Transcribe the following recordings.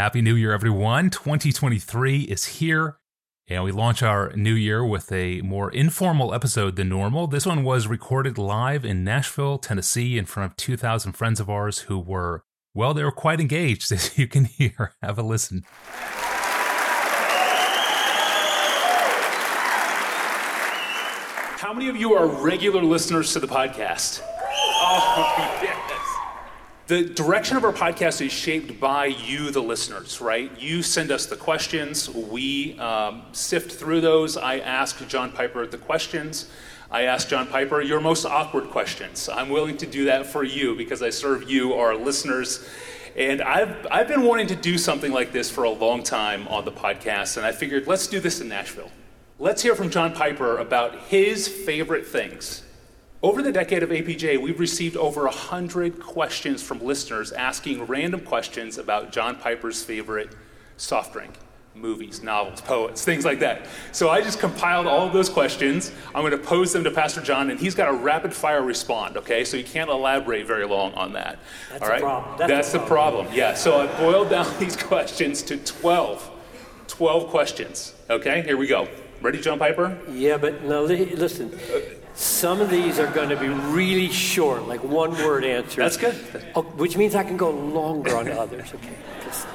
Happy New Year, everyone. 2023 is here, and we launch our new year with a more informal episode than normal. This one was recorded live in Nashville, Tennessee, in front of 2,000 friends of ours who were, well, they were quite engaged, as you can hear. Have a listen. How many of you are regular listeners to the podcast? Oh, yes. The direction of our podcast is shaped by you, the listeners, right? You send us the questions, we um, sift through those. I ask John Piper the questions. I ask John Piper your most awkward questions. I'm willing to do that for you because I serve you, our listeners. And I've, I've been wanting to do something like this for a long time on the podcast, and I figured let's do this in Nashville. Let's hear from John Piper about his favorite things over the decade of APJ, we've received over 100 questions from listeners asking random questions about John Piper's favorite soft drink, movies, novels, poets, things like that. So I just compiled all of those questions. I'm going to pose them to Pastor John, and he's got a rapid fire respond, okay? So he can't elaborate very long on that. That's all right? the problem. That's, That's the the problem, yeah. So I boiled down these questions to 12. 12 questions, okay? Here we go. Ready, John Piper? Yeah, but now li- listen. Uh, Some of these are going to be really short, like one word answers. That's good. Oh, which means I can go longer on others. Okay. Just-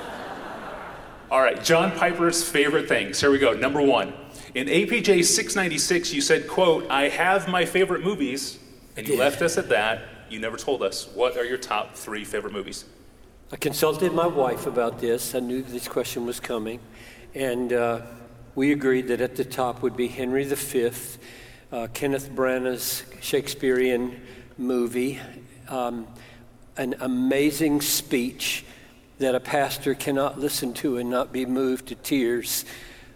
All right, John Piper's favorite things. Here we go. Number one. In APJ 696, you said, quote, I have my favorite movies, and you left us at that. You never told us. What are your top three favorite movies? I consulted my wife about this. I knew this question was coming. And uh, we agreed that at the top would be Henry V, uh, Kenneth Branagh's Shakespearean movie, um, an amazing speech that a pastor cannot listen to and not be moved to tears.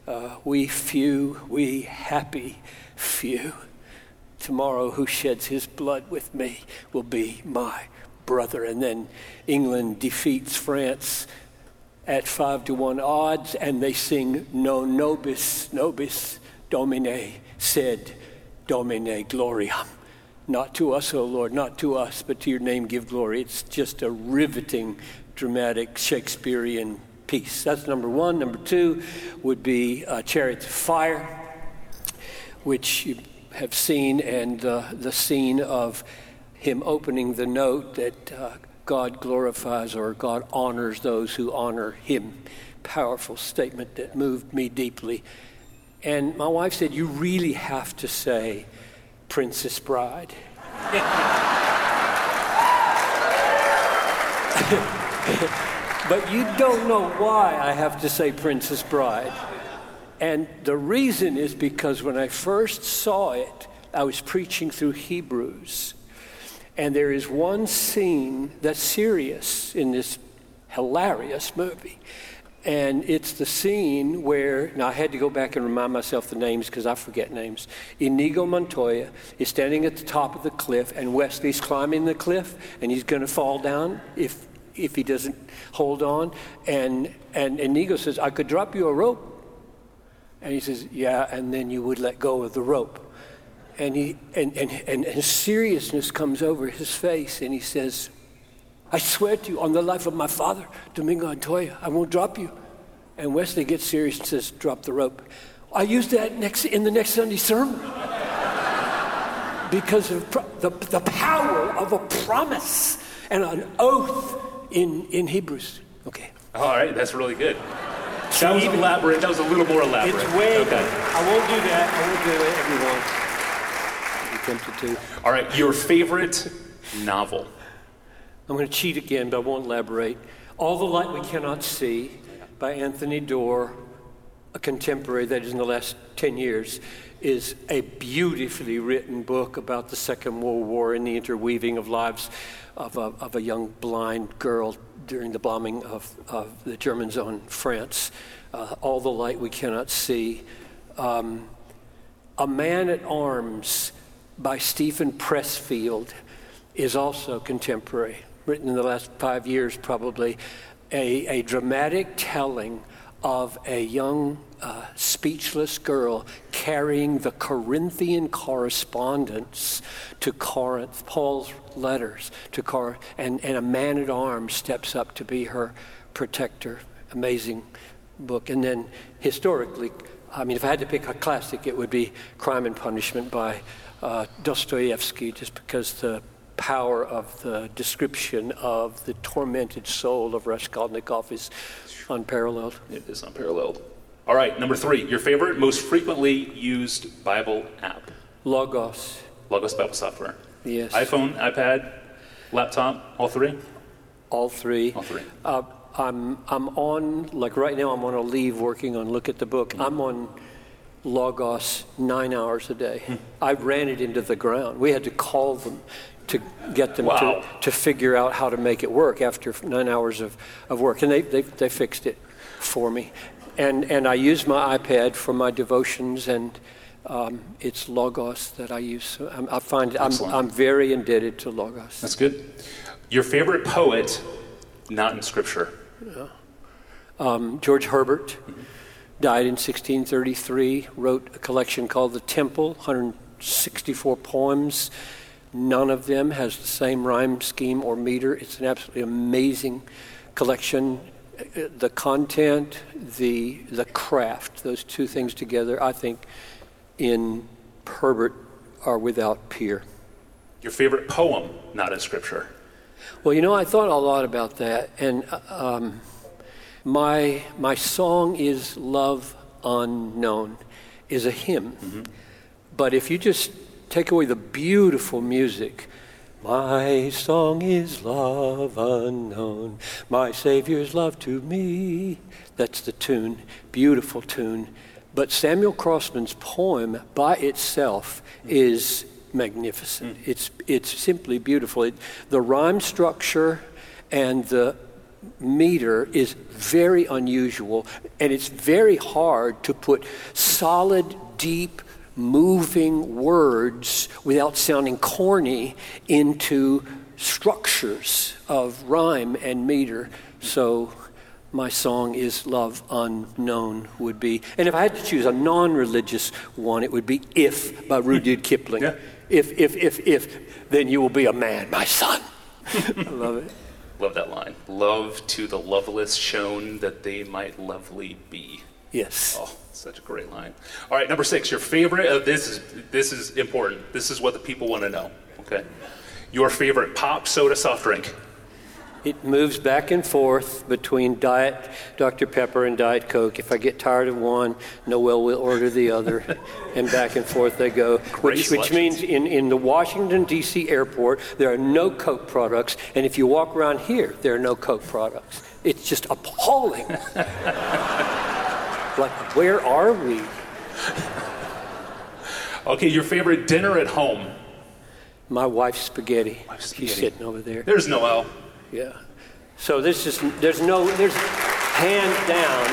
Uh, we few, we happy few. Tomorrow, who sheds his blood with me will be my brother. And then England defeats France at five to one odds, and they sing No nobis, nobis domine, sed domine Gloria. Not to us, O Lord, not to us, but to your name give glory. It's just a riveting, dramatic Shakespearean piece. That's number one. Number two would be uh, Chariots of Fire which you have seen, and uh, the scene of him opening the note that uh, God glorifies or God honors those who honor him. Powerful statement that moved me deeply. And my wife said, You really have to say, Princess Bride. but you don't know why I have to say Princess Bride. And the reason is because when I first saw it, I was preaching through Hebrews. And there is one scene that's serious in this hilarious movie. And it's the scene where, now I had to go back and remind myself the names because I forget names. Inigo Montoya is standing at the top of the cliff, and Westley's climbing the cliff, and he's going to fall down if, if he doesn't hold on. And, and Inigo says, I could drop you a rope. And he says, Yeah, and then you would let go of the rope. And, he, and, and, and, and seriousness comes over his face, and he says, I swear to you, on the life of my father, Domingo Montoya, I won't drop you. And Westley gets serious and says, Drop the rope. I used that next, in the next Sunday sermon because of pro- the, the power of a promise and an oath in, in Hebrews. Okay. All right, that's really good. That was elaborate. That was a little more elaborate. It's way okay. better. I won't do that. I won't do it, everyone. I'm tempted to. All right, your favorite novel. I'm going to cheat again, but I won't elaborate. All the Light We Cannot See by Anthony Doerr, a contemporary that is in the last 10 years, is a beautifully written book about the Second World War and the interweaving of lives of a, of a young blind girl during the bombing of, of the Germans on France. Uh, All the Light We Cannot See. Um, a Man at Arms by Steven Pressfield is also contemporary, written in the last five years probably. A, a dramatic telling of a young uh, speechless girl carrying the Corinthian correspondence to Corinth, Paul's letters to Corinth, and, and a man at arms steps up to be her protector. amazing book. And then historically, I mean, if I had to pick a classic, it would be Crime and Punishment by uh, Dostoevsky, just because the power of the description of the tormented soul of Raskolnikov is unparalleled. It is unparalleled. All right, number three, your favorite, most frequently used Bible app? Logos. Logos Bible software. Yes. iPhone, iPad, laptop, all three? All three. All three. Uh, I'm, I'm on, like right now, I'm on a leave working on Look at the Book. Mm-hmm. I'm on Logos nine hours a day. Hmm. I ran it into the ground. We had to call them to get them Wow. to, to figure out how to make it work after nine hours of, of work. And they, they, they fixed it for me. And, and I use my iPad for my devotions, and um, it's Logos that I use. So I'm, I find I'm, I'm very indebted to Logos. That's good. Your favorite poet, not in Scripture? Um, George Herbert died in 1633, wrote a collection called The Temple, 164 poems. None of them has the same rhyme scheme or meter. It's an absolutely amazing collection. The content, the, the craft, those two things together, I think, in Herbert are without peer. Your favorite poem, not in Scripture? Well, you know, I thought a lot about that, and um, my my song is "Love Unknown," is a hymn. But if you just take away the beautiful music, my song is love unknown, my Savior's love to me. That's the tune, beautiful tune. But Samuel Crossman's poem by itself is magnificent. Hmm. It's, it's simply beautiful. It, the rhyme structure and the meter is very unusual, and it's very hard to put solid, deep, moving words without sounding corny into structures of rhyme and meter. So my song is Love Unknown would be. And if I had to choose a non-religious one, it would be If by Rudyard Kipling. Yeah. If, if, if, if, then you will be a man, my son. I love it. Love that line. Love to the loveless shown that they might lovely be. Yes. Oh, such a great line. All right, number six. Your favorite. Uh, this is this is important. This is what the people want to know. Okay. Your favorite pop soda soft drink. It moves back and forth between Diet Dr. Pepper and Diet Coke. If I get tired of one, Noel will order the other, and back and forth they go. Which, which means in, in the Washington, D.C. airport, there are no Coke products, and if you walk around here, there are no Coke products. It's just appalling. like, where are we? Okay, your favorite dinner at home. My wife's spaghetti. Wife's She's sitting over there. There's Noel. Yeah. So this is there's no there's hands down.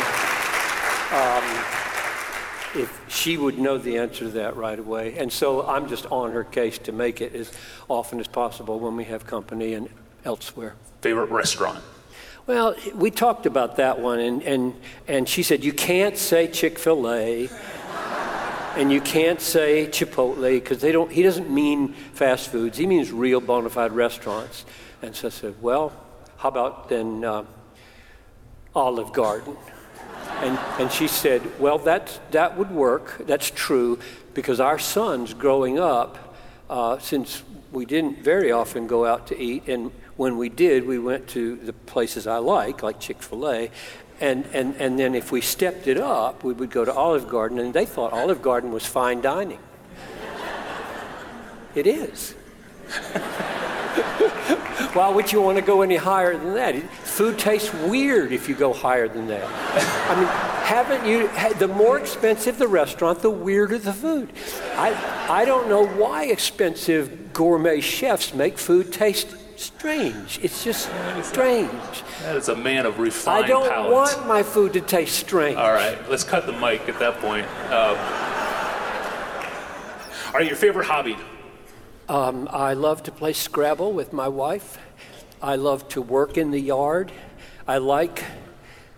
Um, if she would know the answer to that right away, and so I'm just on her case to make it as often as possible when we have company and elsewhere. Favorite restaurant. Well, we talked about that one, and and and she said you can't say Chick Fil A. And you can't say Chipotle because they don't. He doesn't mean fast foods. He means real bona fide restaurants. And so I said, well, how about then uh, Olive Garden? And and she said, well, that that would work. That's true because our sons growing up, uh, since we didn't very often go out to eat, and when we did, we went to the places I like, like Chick Fil A. And, and, and then if we stepped it up, we would go to Olive Garden, and they thought Olive Garden was fine dining. It is. Why would you want to go any higher than that? Food tastes weird if you go higher than that. I mean, haven't you? The more expensive the restaurant, the weirder the food. I, I don't know why expensive gourmet chefs make food taste strange. It's just strange. That is a man of refined palate. I don't palate. want my food to taste strange. All right, let's cut the mic at that point. Uh, all right, your favorite hobby. Um, I love to play Scrabble with my wife. I love to work in the yard. I like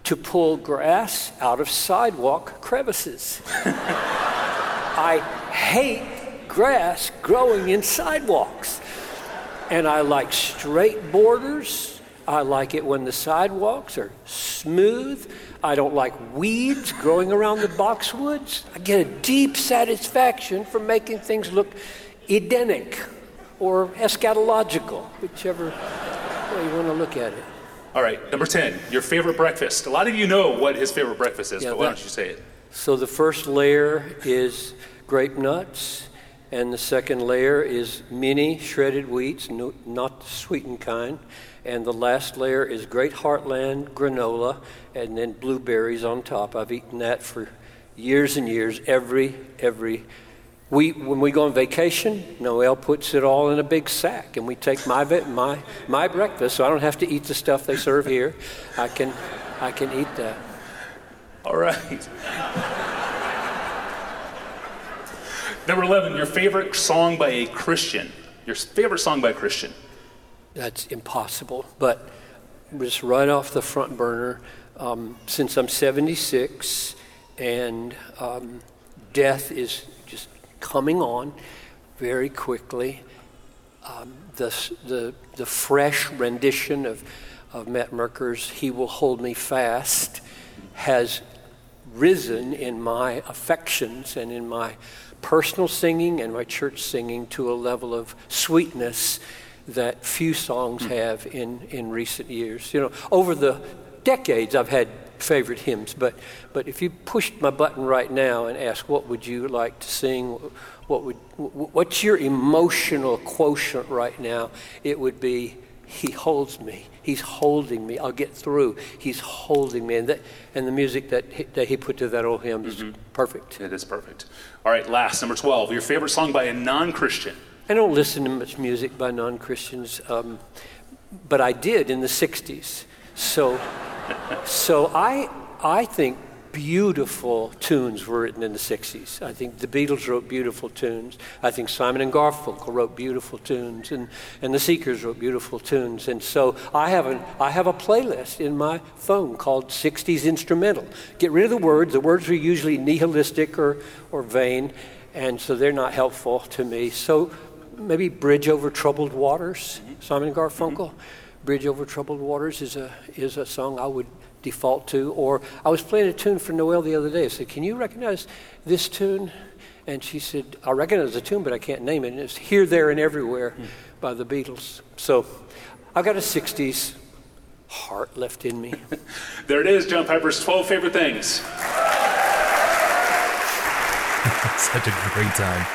to pull grass out of sidewalk crevices. I hate grass growing in sidewalks. And I like straight borders. I like it when the sidewalks are smooth. I don't like weeds growing around the boxwoods. I get a deep satisfaction from making things look Edenic or eschatological, whichever way you want to look at it. All right, number 10, your favorite breakfast. A lot of you know what his favorite breakfast is, Yeah, but why that- don't you say it? So the first layer is grape nuts, and the second layer is mini shredded wheats, no, not the sweetened kind. And the last layer is Great Heartland granola, and then blueberries on top. I've eaten that for years and years, every every. We, when we go on vacation, Noel puts it all in a big sack, and we take my, my, my breakfast, so I don't have to eat the stuff they serve here. I can, I can eat that. All right. Number 11, your favorite song by a Christian. Your favorite song by a Christian. That's impossible. But just right off the front burner, um, since I'm 76 and um, death is just coming on very quickly, um, the, the, the fresh rendition of, of Matt Merker's He Will Hold Me Fast has risen in my affections and in my personal singing and my church singing to a level of sweetness that few songs hmm. have in, in recent years. You know, over the decades, I've had favorite hymns, but, but if you pushed my button right now and asked, what would you like to sing? What would, what's your emotional quotient right now? It would be, He holds me. He's holding me. I'll get through. He's holding me. And, that, and the music that he, that he put to that old hymn is perfect. It is perfect. All right, last, number 12, your favorite song by a non Christian. I don't listen to much music by non Christians, um, but I did in the 60s. So, so I, I think beautiful tunes were written in the 60s. I think the Beatles wrote beautiful tunes. I think Simon and Garfunkel wrote beautiful tunes, and, and the Seekers wrote beautiful tunes. And so I have, an, I have a playlist in my phone called 60s Instrumental. Get rid of the words. The words are usually nihilistic or, or vain, and so they're not helpful to me. So maybe Bridge Over Troubled Waters, mm-hmm. Simon and mm-hmm. Garfunkel. Bridge Over Troubled Waters is a, is a song I would default to. Or I was playing a tune for Noel the other day. I said, Can you recognize this tune? And she said, I recognize the tune, but I can't name it. And it's Here, There, and Everywhere by the Beatles. So I've got a 60s heart left in me. There it is, John Piper's 12 favorite things. Such a great time.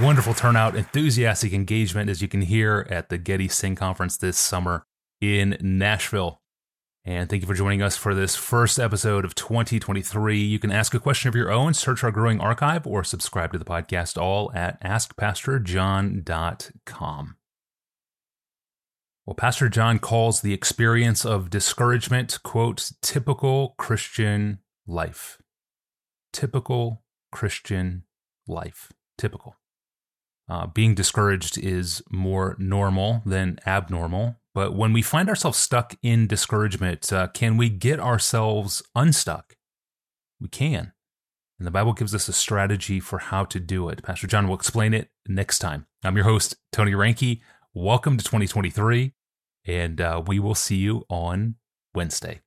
Wonderful turnout, enthusiastic engagement, as you can hear at the Getty Sing Conference this summer in Nashville. And thank you for joining us for this first episode of 2023. You can ask a question of your own, search our growing archive, or subscribe to the podcast all at askpastorjohn.com. Well, Pastor John calls the experience of discouragement, quote, typical Christian life. Typical Christian life. Typical. Uh, being discouraged is more normal than abnormal. But when we find ourselves stuck in discouragement, uh, can we get ourselves unstuck? We can. And the Bible gives us a strategy for how to do it. Pastor John will explain it next time. I'm your host, Tony Reinke. Welcome to 2023, and uh, we will see you on Wednesday.